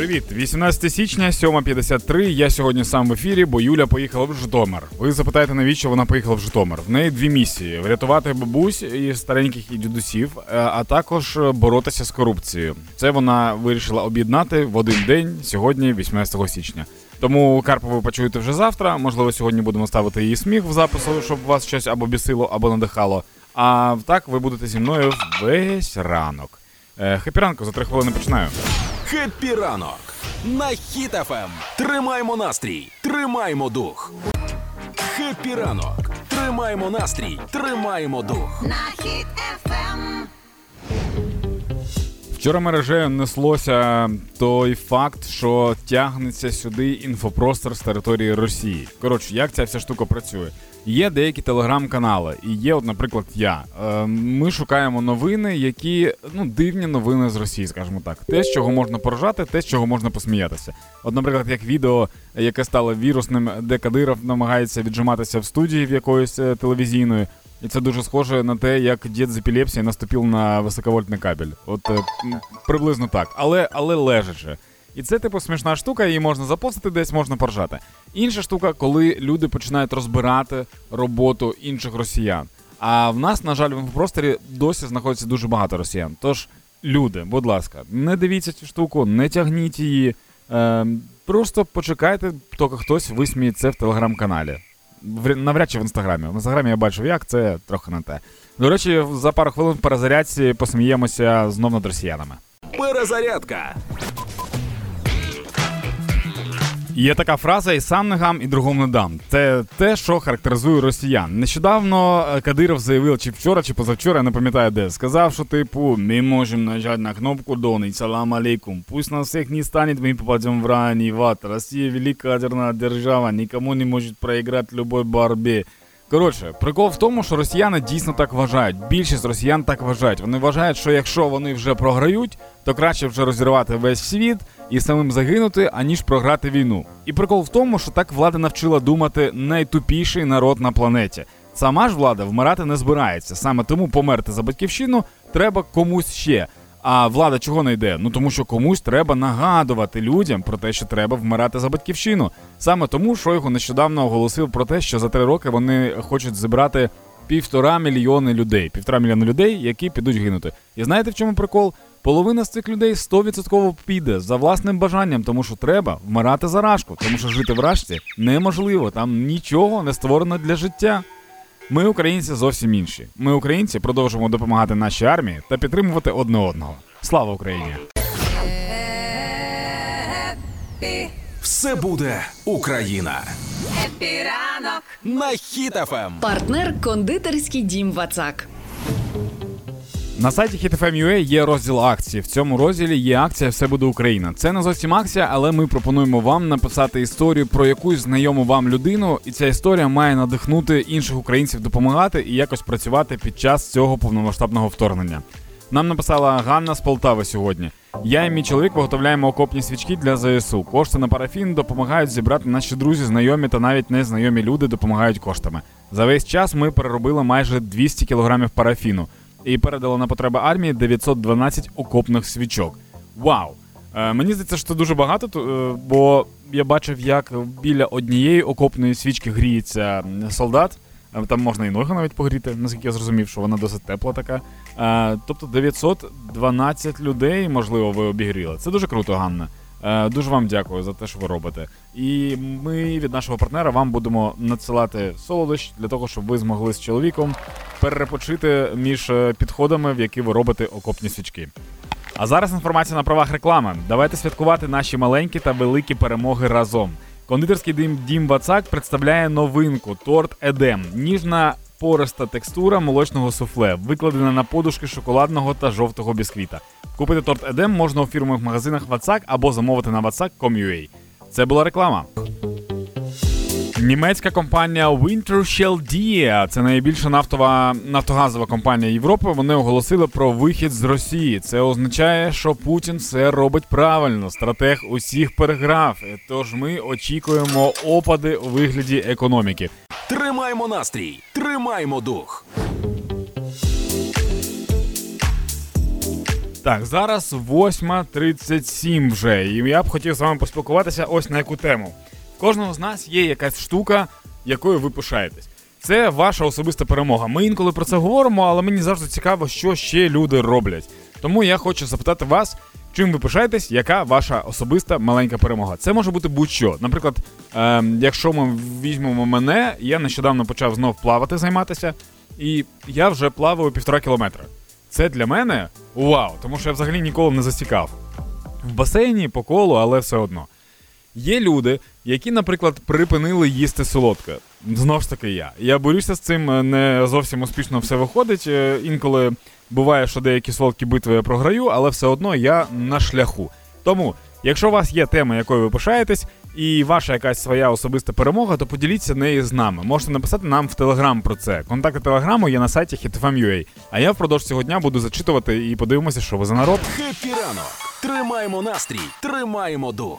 Привіт, 18 січня, 7.53. Я сьогодні сам в ефірі, бо Юля поїхала в Житомир. Ви запитаєте, навіщо вона поїхала в Житомир? В неї дві місії: врятувати бабусь і стареньких і дідусів, е, а також боротися з корупцією. Це вона вирішила об'єднати в один день сьогодні, 18 січня. Тому Карпову почуєте вже завтра. Можливо, сьогодні будемо ставити її сміх в запису, щоб вас щось або бісило, або надихало. А так ви будете зі мною весь ранок. Е, Happy ранку, за три хвилини починаю. Happy ранок на Хіт FM. Тримаймо настрій, тримаймо дух. Happy ранок. Тримаймо настрій, тримаймо дух. На Хіт FM. Вчора мережею неслося той факт, що тягнеться сюди інфопростор з території Росії. Коротше, як ця вся штука працює? Є деякі телеграм-канали, і є, от, наприклад, я. Е, ми шукаємо новини, які ну дивні новини з Росії, скажімо так. Те, з чого можна поржати, те, з чого можна посміятися. От, наприклад, як відео, яке стало вірусним, де Кадиров намагається віджиматися в студії в якоїсь е, телевізійної. І це дуже схоже на те, як дід з епілепсії наступив на високовольтний кабель. От е, приблизно так, але але лежачи. І це, типу, смішна штука, її можна запостити десь, можна поржати. Інша штука, коли люди починають розбирати роботу інших росіян. А в нас, на жаль, в інфопросторі досі знаходиться дуже багато росіян. Тож, люди, будь ласка, не дивіться цю штуку, не тягніть її. Е, Просто почекайте, поки хтось висміє це в телеграм-каналі. Навряд чи в інстаграмі. В інстаграмі я бачив, як це трохи не те. До речі, за пару хвилин перезарядці посміємося знов над росіянами. Перезарядка. Є така фраза і сам не гам, і другому не дам. Це те, що характеризує росіян. Нещодавно е, Кадиров заявив, чи вчора, чи позавчора, я не пам'ятаю де, сказав, що типу, ми можемо нажати на кнопку Дон салам алейкум. Пусть нас всіх не стане, ми попадемо в рай, в ад. Росія велика ядерна держава, нікому не може проіграти любой борьбі. Коротше, прикол в тому, що росіяни дійсно так вважають. Більшість росіян так вважають. Вони вважають, що якщо вони вже програють, то краще вже розірвати весь світ і самим загинути, аніж програти війну. І прикол в тому, що так влада навчила думати найтупіший народ на планеті. Сама ж влада вмирати не збирається. Саме тому померти за батьківщину треба комусь ще. А влада чого не йде? Ну тому що комусь треба нагадувати людям про те, що треба вмирати за батьківщину. Саме тому Шойгу нещодавно оголосив про те, що за три роки вони хочуть зібрати півтора мільйони людей. Півтора мільйони людей, які підуть гинути. І знаєте в чому прикол? Половина з цих людей 100% піде за власним бажанням, тому що треба вмирати за рашку, тому що жити в рашці неможливо. Там нічого не створено для життя. Ми, українці, зовсім інші. Ми, українці, продовжуємо допомагати нашій армії та підтримувати одне одного. Слава Україні! Все буде Україна. Happy ранок. На Хіт FM. Партнер кондитерський дім Вацак. На сайті HitFM.ua є розділ акції. В цьому розділі є акція Все буде Україна. Це не зовсім акція, але ми пропонуємо вам написати історію про якусь знайому вам людину, і ця історія має надихнути інших українців допомагати і якось працювати під час цього повномасштабного вторгнення. Нам написала Ганна з Полтави сьогодні. Я і мій чоловік виготовляємо окопні свічки для ЗСУ. Кошти на парафін допомагають зібрати наші друзі, знайомі та навіть незнайомі люди допомагають коштами. За весь час ми переробили майже 200 кілограмів парафіну і передали на потреби армії 912 окопних свічок. Вау! Е, мені здається, що це дуже багато, е, бо я бачив, як біля однієї окопної свічки гріється солдат. Е, там можна і ноги навіть погріти, наскільки я зрозумів, що вона досить тепла така. Е, тобто 912 людей, можливо, ви обігріли. Це дуже круто, Ганна. Е, дуже вам дякую за те, що ви робите. І ми від нашого партнера вам будемо надсилати солодощ для того, щоб ви змогли з чоловіком перепочити між е, підходами, в які ви робите окопні свічки. А зараз інформація на правах реклами. Давайте святкувати наші маленькі та великі перемоги разом. Кондитерський дім Дім Вацак представляє новинку торт Едем. Ніжна пориста текстура молочного суфле, викладена на подушки шоколадного та жовтого бісквіта. Купити торт Едем можна у фірмових магазинах Вацак або замовити на vatsak.com.ua. Це була реклама. Німецька компанія Wintershell Dea, це найбільша нафтова нафтогазова компанія Європи. Вони оголосили про вихід з Росії. Це означає, що Путін все робить правильно. Стратег усіх переграв. Тож ми очікуємо опади у вигляді економіки. Тримаймо настрій, тримаймо дух. Так, зараз 8.37 вже, і я б хотів з вами поспілкуватися ось на яку тему. Кожного з нас є якась штука, якою ви пишаєтесь. Це ваша особиста перемога. Ми інколи про це говоримо, але мені завжди цікаво, що ще люди роблять. Тому я хочу запитати вас, чим ви пишаєтесь, яка ваша особиста маленька перемога. Це може бути будь-що. Наприклад, е, якщо ми візьмемо мене, я нещодавно почав знов плавати, займатися, і я вже плаваю півтора кілометра. Це для мене вау, тому що я взагалі ніколи не засікав. В басейні по колу, але все одно. Є люди, які, наприклад, припинили їсти солодке. Знову ж таки, я. Я борюся з цим, е, не зовсім успішно все виходить. Е, Інколи буває, що деякі солодкі битви я програю, але все одно я на шляху. Тому, якщо у вас є тема, якою ви пишаєтесь, і ваша якась своя особиста перемога, то поділіться нею з нами. Можете написати нам в Телеграм про це. Контакти Телеграму є на сайті hitfm.ua. А я впродовж цього дня буду зачитувати і подивимося, що ви за народ. Happy ранок. Тримаємо настрій, тримаємо дух.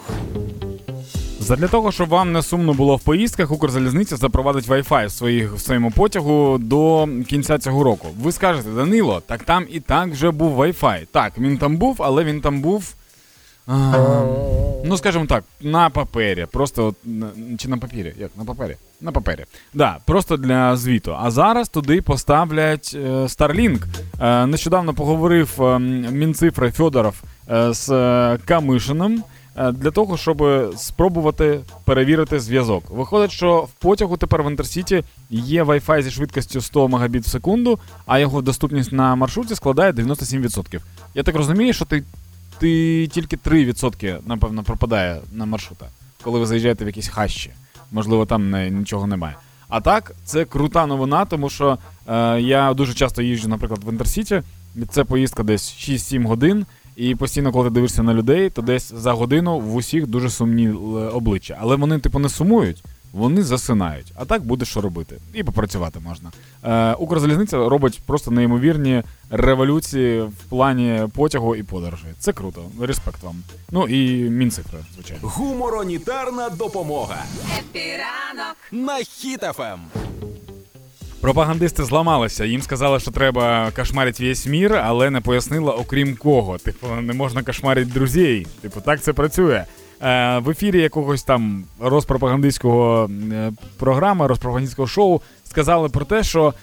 Задля того, щоб вам не сумно було в поїздках, Укрзалізниця запровадить Wi-Fi в, своїх, в своєму потягу до кінця цього року. Ви скажете, Данило, так там і так вже був Wi-Fi. Так, він там був, але він там був. А, ну, скажімо так, на папері. Просто от, чи на папірі? Як? На папері? На папері. Да, просто для звіту. А зараз туди поставлять е, Starlink. Е, нещодавно поговорив е, Мінцифри Федоров е, з Камишиним е, для того, щоб спробувати перевірити зв'язок. Виходить, що в потягу тепер в Інтерсіті є Wi-Fi зі швидкістю 100 Мбіт в секунду, а його доступність на маршруті складає 97%. Я так розумію, що ти, ти тільки 3% напевно пропадає на маршрута, коли ви заїжджаєте в якісь хащі. Можливо, там не, нічого немає. А так, це крута новина, тому що е, я дуже часто їжджу, наприклад, в Інтерсіті. Це поїздка десь 6-7 годин. І постійно, коли ти дивишся на людей, то десь за годину в усіх дуже сумні обличчя. Але вони, типу, не сумують, вони засинають. А так буде що робити. І попрацювати можна. Е, Укрзалізниця робить просто неймовірні революції в плані потягу і подорожей. Це круто. Респект вам. Ну і мінцифри, звичайно. Гуморонітарна допомога Хеппі ранок. на Ем. Пропагандисти зламалися. Їм сказали, що треба кошмарити весь мір, але не пояснила, окрім кого. Типу, не можна кошмарити друзей. Типу, так це працює. Е, в ефірі якогось там розпропагандистського е, програми, розпропагандистського шоу сказали про те, що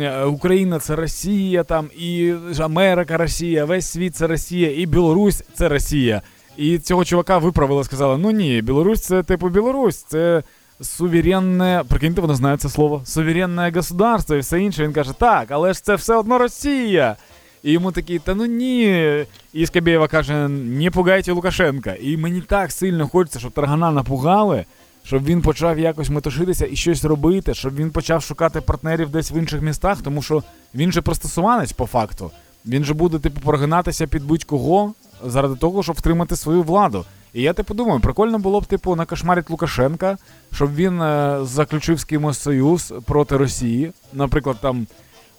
е, Україна це Росія, там і Америка Росія, весь світ це Росія, і Білорусь це Росія. І цього чувака виправили, сказали: ну ні, Білорусь це типу Білорусь, це суверенне, прикиньте, вони знають це слово, суверенне государство і все інше. Він каже, так, але ж це все одно Росія. І йому такий, та ну ні. І Скабєєва каже: не пугайте Лукашенка. І мені так сильно хочеться, щоб Таргана напугали, щоб він почав якось метушитися і щось робити, щоб він почав шукати партнерів десь в інших містах, тому що він же пристосуванець по факту. Він же буде, типу, прогинатися під будь-кого заради того, щоб втримати свою владу. І я типу думаю, прикольно було б, типу, накошмарити Лукашенка, щоб він е, заключив з кимось союз проти Росії. Наприклад, там,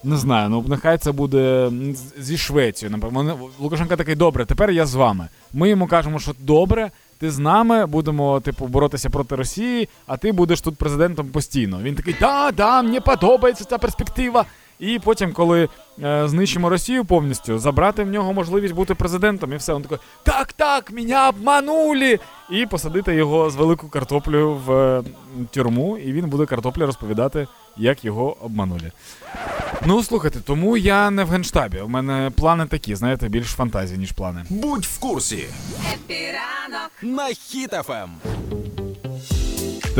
не знаю, ну нехай це буде зі Швецією. Наприклад. Вони- Лукашенко такий, добре, тепер я з вами. Ми йому кажемо, що добре, ти з нами будемо, типу, боротися проти Росії, а ти будеш тут президентом постійно. Він такий, да, да, мені подобається ця перспектива. І потім, коли е, знищимо Росію повністю, забрати в нього можливість бути президентом, і все. Він такий, так, так, мене обманули! І посадити його з велику картоплею в е, тюрму, і він буде картоплі розповідати, як його обманули. Ну, слухайте, тому я не в генштабі. У мене плани такі, знаєте, більш фантазії, ніж плани. Будь в курсі Хеппі ранок. на Ем.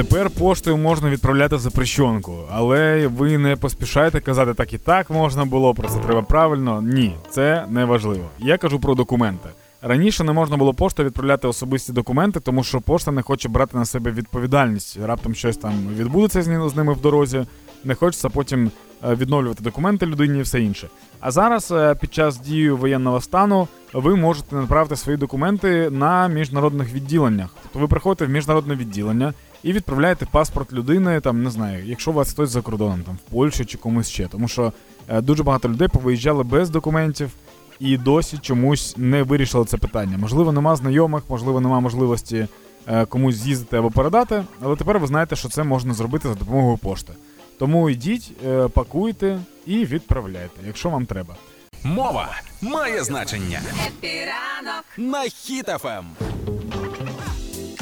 Тепер поштою можна відправляти запрещенку, але ви не поспішайте казати так і так можна було, про це треба правильно. Ні, це не важливо. Я кажу про документи. Раніше не можна було поштою відправляти особисті документи, тому що пошта не хоче брати на себе відповідальність. Раптом щось там відбудеться з ними в дорозі. Не хочеться потім е, відновлювати документи людині і все інше. А зараз, е, під час дії воєнного стану, ви можете направити свої документи на міжнародних відділеннях. Тобто ви приходите в міжнародне відділення і відправляєте паспорт людини, там не знаю, якщо у вас хтось за кордоном, там в Польщі чи комусь ще. Тому що е, дуже багато людей повиїжджали без документів і досі чомусь не вирішили це питання. Можливо, нема знайомих, можливо, нема можливості е, комусь з'їздити або передати, але тепер ви знаєте, що це можна зробити за допомогою пошти. Тому йдіть, е, пакуйте і відправляйте, якщо вам треба. Мова має значення. Епіранок, На Ем. Хіт FM.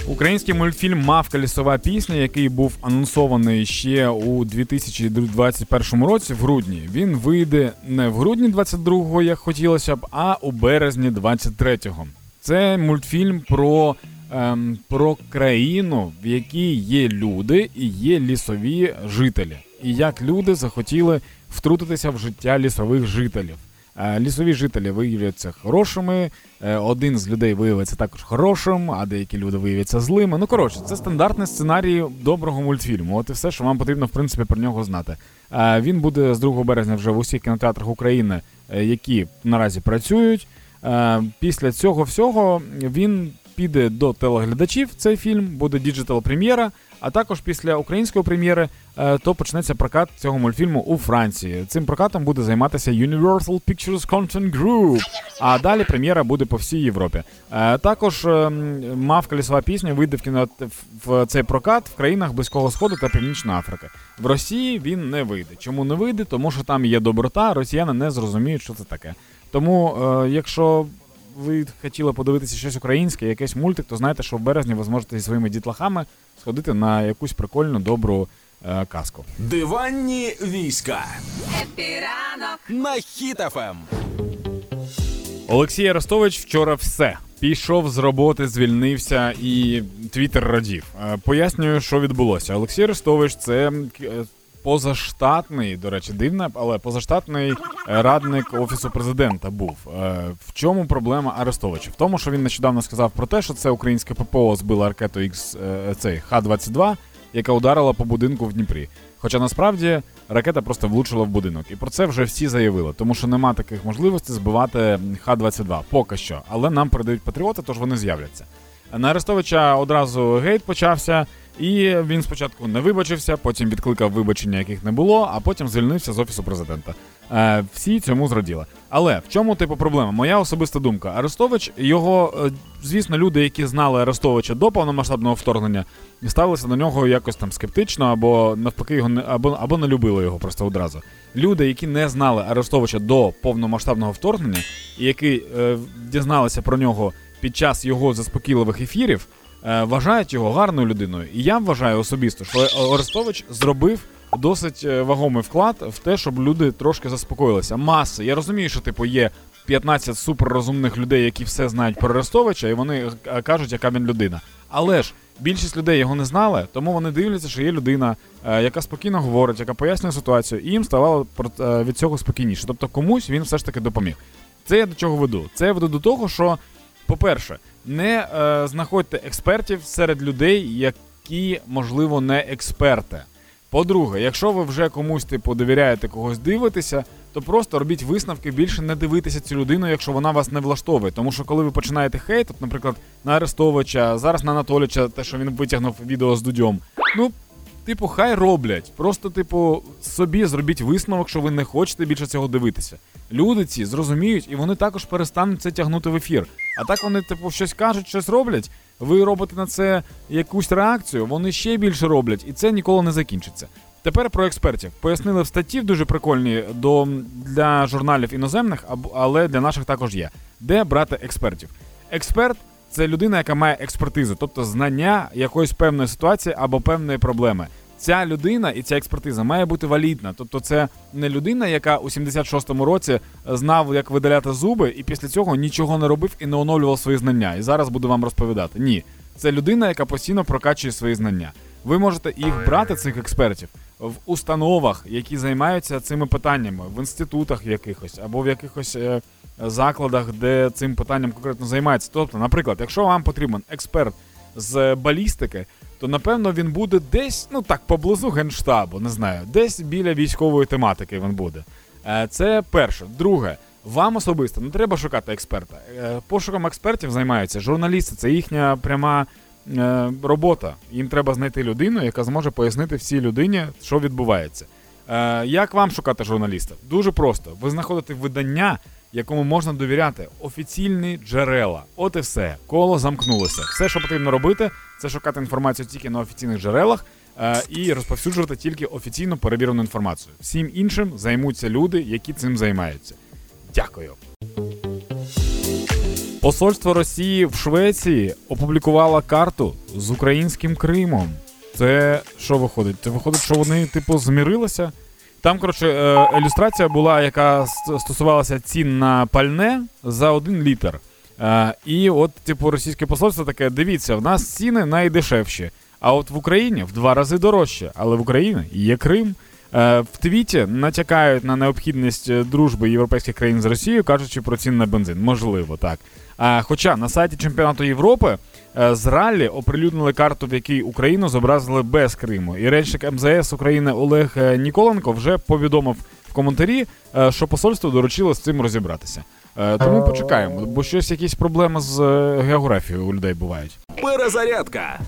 Український мультфільм Мавка лісова пісня, який був анонсований ще у 2021 році, в грудні. Він вийде не в грудні 22-го, як хотілося б, а у березні 23-го. Це мультфільм про, ем, про країну, в якій є люди і є лісові жителі. І як люди захотіли втрутитися в життя лісових жителів. Е, Лісові жителі виявляться хорошими, е, один з людей виявиться також хорошим, а деякі люди виявляться злими. Ну коротше, це стандартний сценарій доброго мультфільму. От і все, що вам потрібно в принципі про нього знати. Е, Він буде з 2 березня вже в усіх кінотеатрах України, які наразі працюють. Після цього всього він піде до телеглядачів. Цей фільм буде digital прем'єра. А також після української прем'єри е, то почнеться прокат цього мультфільму у Франції. Цим прокатом буде займатися Universal Pictures Content Group. А далі прем'єра буде по всій Європі. Е, Також е, мавка лісова пісня вийде в кіно в- цей прокат в країнах Близького Сходу та Північної Африки. В Росії він не вийде. Чому не вийде? Тому що там є доброта, росіяни не зрозуміють, що це таке. Тому, е, якщо ви хотіли подивитися щось українське, якийсь мультик, то знайте, що в березні ви зможете зі своїми дітлахами сходити на якусь прикольну добру е, казку. Диванні війська. Happy ранок, На Ем. Хіт FM. Олексій Арестович вчора все. Пішов з роботи, звільнився і твіттер радів. Е, Пояснюю, що відбулося. Олексій Арестович це е, позаштатний, до речі, дивно, але позаштатний е, радник офісу президента був. Е, В чому проблема Арестовича? В тому, що він нещодавно сказав про те, що це українське ППО збило ракету X, е, цей Х-22, яка ударила по будинку в Дніпрі. Хоча насправді ракета просто влучила в будинок. І про це вже всі заявили, тому що нема таких можливостей збивати Х-22 поки що. Але нам передають патріоти, тож вони з'являться. На Арестовича одразу гейт почався, і він спочатку не вибачився, потім відкликав вибачення, яких не було, а потім звільнився з офісу президента. Е, всі цьому зраділи. Але в чому типу проблема? Моя особиста думка. Арестович, його, е, звісно, люди, які знали Арестовича до повномасштабного вторгнення, ставилися до нього якось там скептично, або навпаки його не або, або не любили його просто одразу. Люди, які не знали Арестовича до повномасштабного вторгнення, і які е, дізналися про нього під час його заспокійливих ефірів, е, вважають його гарною людиною. І я вважаю особисто, що Арестович зробив досить е, вагомий вклад в те, щоб люди трошки заспокоїлися. Маси. Я розумію, що типу є 15 суперрозумних людей, які все знають про Арестовича, і вони е, кажуть, яка він людина. Але ж більшість людей його не знали, тому вони дивляться, що є людина, яка спокійно говорить, яка пояснює ситуацію, і їм ставало від цього спокійніше. Тобто комусь він все ж таки допоміг. Це я до чого веду? Це я веду до того, що, по-перше, не е, знаходьте експертів серед людей, які, можливо, не експерти. По-друге, якщо ви вже комусь типу довіряєте когось дивитися, то просто робіть висновки, більше не дивитися цю людину, якщо вона вас не влаштовує. Тому що коли ви починаєте хейт, от, наприклад, на Арестовича, зараз на Анатоліча, те, що він витягнув відео з Дудьом, ну. Типу, хай роблять. Просто, типу, собі зробіть висновок, що ви не хочете більше цього дивитися. Люди ці зрозуміють, і вони також перестануть це тягнути в ефір. А так вони, типу, щось кажуть, щось роблять. Ви робите на це якусь реакцію, вони ще більше роблять, і це ніколи не закінчиться. Тепер про експертів. Пояснили в статті дуже прикольні до, для журналів іноземних, але для наших також є. Де брати експертів? Експерт це людина, яка має експертизу, тобто знання якоїсь певної ситуації або певної проблеми. Ця людина і ця експертиза має бути валідна. Тобто, це не людина, яка у 76-му році знав, як видаляти зуби, і після цього нічого не робив і не оновлював свої знання. І зараз буду вам розповідати. Ні, це людина, яка постійно прокачує свої знання. Ви можете їх брати, цих експертів, в установах, які займаються цими питаннями, в інститутах якихось або в якихось е, закладах, де цим питанням конкретно займаються. Тобто, наприклад, якщо вам потрібен експерт з балістики, то напевно він буде десь, ну так, поблизу генштабу, не знаю, десь біля військової тематики він буде. Е, Це перше. Друге, вам особисто не треба шукати експерта. Е, Пошуком експертів займаються журналісти, це їхня пряма е, робота. Їм треба знайти людину, яка зможе пояснити всій людині, що відбувається. Як вам шукати журналіста? Дуже просто. Ви знаходите видання, якому можна довіряти, офіційні джерела. От і все. Коло замкнулося. Все, що потрібно робити, це шукати інформацію тільки на офіційних джерелах е, і розповсюджувати тільки офіційно перевірену інформацію. Всім іншим займуться люди, які цим займаються. Дякую. Посольство Росії в Швеції опублікувало карту з українським Кримом. Це що виходить? Це виходить, що вони, типу, змірилися. Там, коротше, е, ілюстрація була, яка стосувалася цін на пальне за один літр. Е, І от, типу, російське посольство таке: дивіться, в нас ціни найдешевші. А от в Україні в два рази дорожче. Але в Україні є Крим. Е, В твіті натякають на необхідність е, дружби європейських країн з Росією, кажучи про ціни на бензин. Можливо, так. Хоча на сайті чемпіонату Європи е, з раллі оприлюднили карту, в якій Україну зобразили без Криму. І речник МЗС України Олег е, Ніколенко вже повідомив в коментарі, е, що посольство доручило з цим розібратися. Е, Тому почекаємо, бо щось якісь проблеми з е, географією у людей бувають. Перезарядка.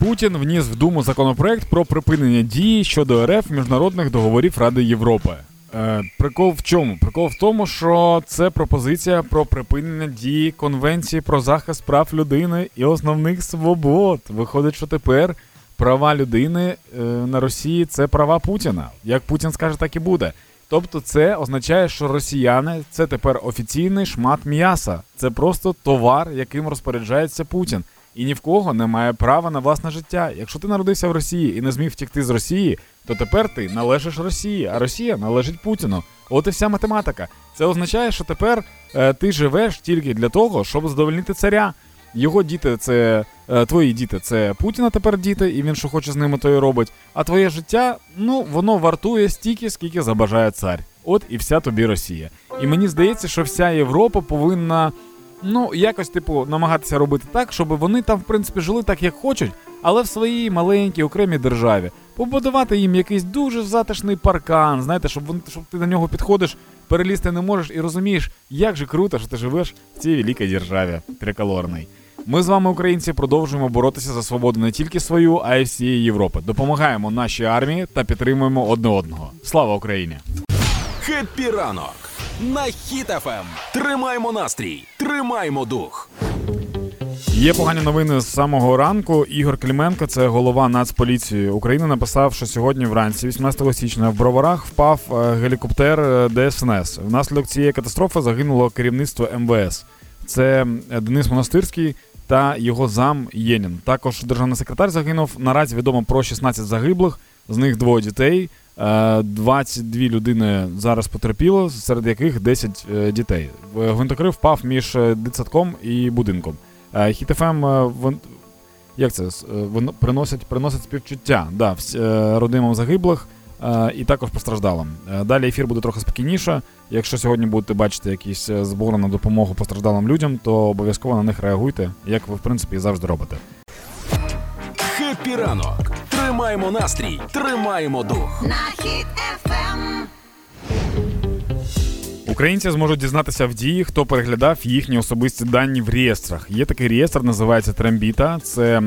Путін вніс в Думу законопроект про припинення дії щодо РФ міжнародних договорів Ради Європи. Е, прикол в чому? Прикол в тому, що це пропозиція про припинення дії Конвенції про захист прав людини і основних свобод. Виходить, що тепер права людини е, на Росії це права Путіна. Як Путін скаже, так і буде. Тобто, це означає, що росіяни це тепер офіційний шмат м'яса. Це просто товар, яким розпоряджається Путін. І ні в кого немає права на власне життя. Якщо ти народився в Росії і не зміг втікти з Росії, то тепер ти належиш Росії, а Росія належить Путіну. От і вся математика. Це означає, що тепер е, ти живеш тільки для того, щоб задовольнити царя. Його діти це е, твої діти, це Путіна тепер діти, і він що хоче з ними, то і робить. А твоє життя, ну воно вартує стільки, скільки забажає цар. От і вся тобі Росія. І мені здається, що вся Європа повинна ну, якось, типу, намагатися робити так, щоб вони там, в принципі, жили так, як хочуть, але в своїй маленькій окремій державі. Побудувати їм якийсь дуже затишний паркан, знаєте, щоб вони, щоб ти на нього підходиш, перелізти не можеш і розумієш, як же круто, що ти живеш в цій великій державі триколорній. Ми з вами, українці, продовжуємо боротися за свободу не тільки свою, а й всієї Європи. Допомагаємо нашій армії та підтримуємо одне одного. Слава Україні! Happy ранок. На Хіт FM. Тримаємо настрій, тримаємо дух. Є погані новини з самого ранку. Ігор Кліменко, це голова Нацполіції України, написав, що сьогодні вранці, 18 січня, в броварах впав е, гелікоптер е, ДСНС. Внаслідок цієї катастрофи загинуло керівництво МВС. Це е, Денис Монастирський та його зам Єнін. Також державний секретар загинув. Наразі відомо про 16 загиблих, з них двоє дітей. Е, 22 людини зараз потерпіло, серед яких 10 е, дітей. Гвинтокрив впав між е, дитсадком і будинком. Е, е, як це е, приносять, приносять співчуття да, е, родинам загиблих е, і також постраждалим. Е, Далі ефір буде трохи спокійніше. Якщо сьогодні будете бачити якісь е, збори на допомогу постраждалим людям, то обов'язково на них реагуйте, як ви в принципі завжди робите. Хеппі ранок. Тримаємо настрій, тримаємо дух. на хід ефем. Українці зможуть дізнатися в дії, хто переглядав їхні особисті дані в реєстрах. Є такий реєстр, називається Трембіта. Це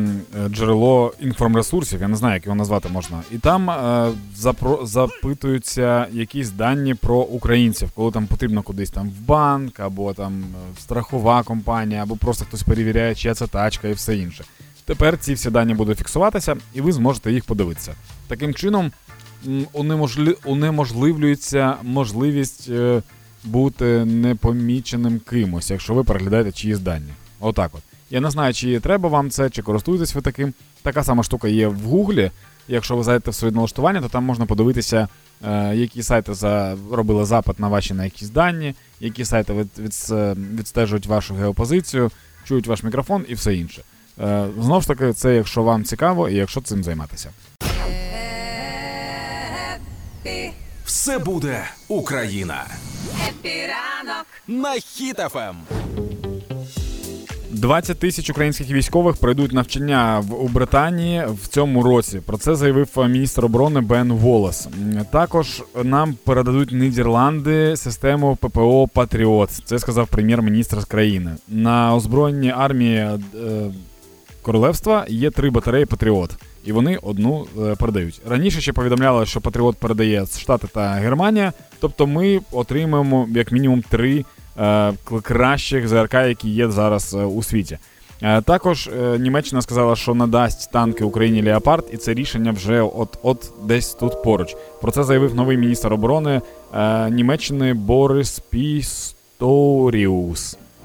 е, джерело інформресурсів. Я не знаю, як його назвати можна. І там е, запро- запитуються якісь дані про українців, коли там потрібно кудись там в банк, або там е, страхова компанія, або просто хтось перевіряє, чия це тачка і все інше. Тепер ці всі дані будуть фіксуватися, і ви зможете їх подивитися. Таким чином унеможливлюється можливість. Е, бути непоміченим кимось, якщо ви переглядаєте чиїсь дані. Отак от. Я не знаю, чи треба вам це, чи користуєтесь ви таким. Така сама штука є в Гуглі. Якщо ви зайдете в свої налаштування, то там можна подивитися, е, які сайти робили запит на ваші на якісь дані, які сайти. Від... відстежують вашу геопозицію, чують ваш мікрофон і все інше. Е, знову ж таки, це якщо вам цікаво і якщо цим займатися. Все буде Україна. Happy ранок. На Хіт FM. 20 тисяч українських військових пройдуть навчання в у Британії в цьому році. Про це заявив е, міністр оборони Бен Волес. М, Також нам передадуть Нідерланди систему ППО Патріот. Це сказав прем'єр-міністр цієї країни. На озброєнні армії е, королевства є три батареї Патріот. І вони одну е, передають. Раніше ще повідомляли, що Патріот передає Штати та Германія. Тобто ми отримаємо як мінімум три е, кращих ЗРК, які є зараз е, у світі. Е, Також Німеччина сказала, що надасть танки Україні Леопард, і це рішення вже от от десь тут поруч. Про це заявив новий міністр оборони Німеччини Борис Пісторіус.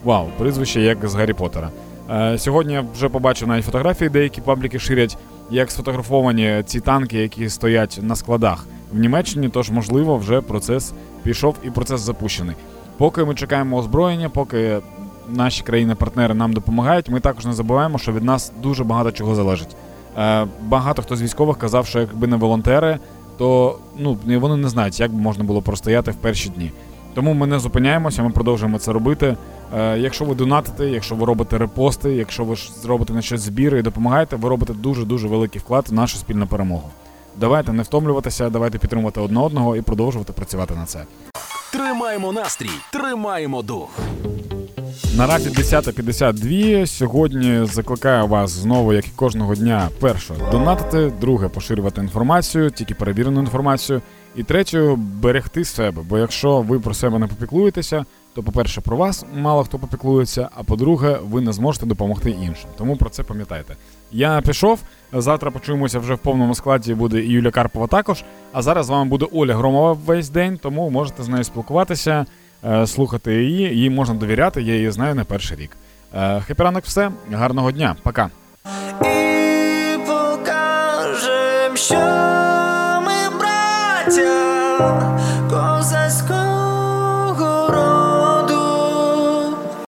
Вау, прізвище як з Гаррі Поттера. Е, Сьогодні я вже побачив навіть фотографії, деякі пабліки ширять, як сфотографовані ці танки, які стоять на складах в Німеччині. Тож, можливо, вже процес пішов і процес запущений. Поки ми чекаємо озброєння, поки наші країни-партнери нам допомагають, ми також не забуваємо, що від нас дуже багато чого залежить. Е, багато хто з військових казав, що якби не волонтери, то ну вони не знають, як би можна було простояти в перші дні. Тому ми не зупиняємося, ми продовжуємо це робити. Е, якщо ви донатите, якщо ви робите репости, якщо ви зробите на щось збіри і допомагаєте, ви робите дуже дуже великий вклад в нашу спільну перемогу. Давайте не втомлюватися, давайте підтримувати одне одного і продовжувати працювати на це. Тримаємо настрій, тримаємо дух. Наразі 10.52. Сьогодні закликаю вас знову, як і кожного дня, перше донатити, друге поширювати інформацію, тільки перевірену інформацію. І третє берегти себе. Бо якщо ви про себе не попіклуєтеся, то, по-перше, про вас мало хто попіклується, а по-друге, ви не зможете допомогти іншим. Тому про це пам'ятайте. Я пішов. Завтра почуємося вже в повному складі. Буде і Юля Карпова також. А зараз з вами буде Оля Громова весь день, тому можете з нею спілкуватися, слухати її. Їй можна довіряти, я її знаю не перший рік. Е, Хепі все. Гарного дня. Пока. і покажем, що ми браття.